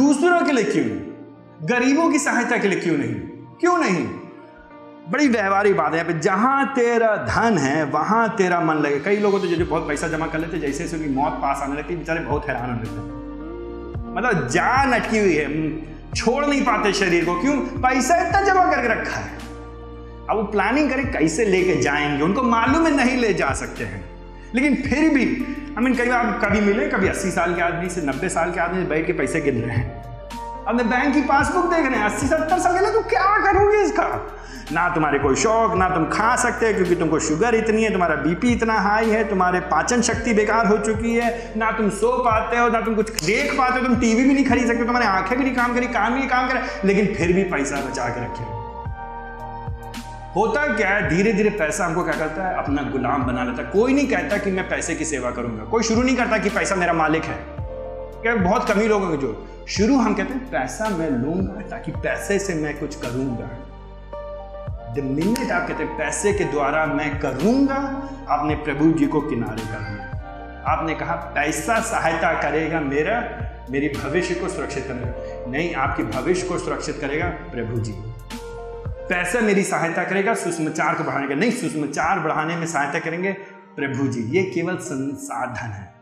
लिए क्यों? गरीबों की सहायता के लिए क्यों नहीं? क्यों नहीं? बड़ी व्यवहारिक बात है यहाँ पे। जहाँ तेरा धन है, वहाँ तेरा मन लगे। कई लोगों तो जो बहुत पैसा जमा कर लेते जैसे जैसे उनकी मौत पास आने लगती बेचारे बहुत हैरान होने लगते मतलब जान अटकी हुई है। छोड़ नहीं पाते शरीर को। क्यों? पैसा इतना जमा करके रखा है। अब वो प्लानिंग करें, कैसे लेके जाएँगे? उनको मालूम है नहीं ले जा सकते हैं। लेकिन फिर भी आई मीन कई बार कभी मिले, कभी अस्सी साल के आदमी से नब्बे साल के आदमी बैठ के पैसे गिन रहे हैं। अपने बैंक की पासबुक देख रहे हैं, अस्सी सत्तर साल के तो क्या करोगे इसका? ना तुम्हारे कोई शौक, ना तुम खा सकते, क्योंकि तुमको शुगर इतनी है, तुम्हारा बीपी इतना हाई है, तुम्हारे पाचन शक्ति बेकार हो चुकी है। ना तुम सो पाते हो, ना तुम कुछ देख पाते हो, तुम टीवी भी नहीं खरीद सकते, तुम्हारी आँखें भी नहीं काम करी, कान भी नहीं काम करे। लेकिन फिर भी पैसा बचा के रखे होता क्या है? धीरे धीरे पैसा हमको क्या करता है? अपना गुलाम बना लेता है। कोई नहीं कहता कि मैं पैसे की सेवा करूँगा। कोई शुरू नहीं करता कि पैसा मेरा मालिक है। क्या बहुत कमी लोगों के जो शुरू हम कहते हैं, पैसा मैं लूँगा ताकि पैसे से मैं कुछ करूँगा। द मिनट आप कहते हैं, पैसे के द्वारा मैं करूँगा, आपने प्रभु जी को किनारे कर दिया। आपने कहा, पैसा सहायता करेगा मेरा, मेरी भविष्य को सुरक्षित करेगा। नहीं, आपकी भविष्य को सुरक्षित करेगा प्रभु जी। पैसा मेरी सहायता करेगा सुषमाचार को बढ़ाने का नहीं सुषमाचार बढ़ाने में सहायता करेंगे, प्रभु जी, ये केवल संसाधन है।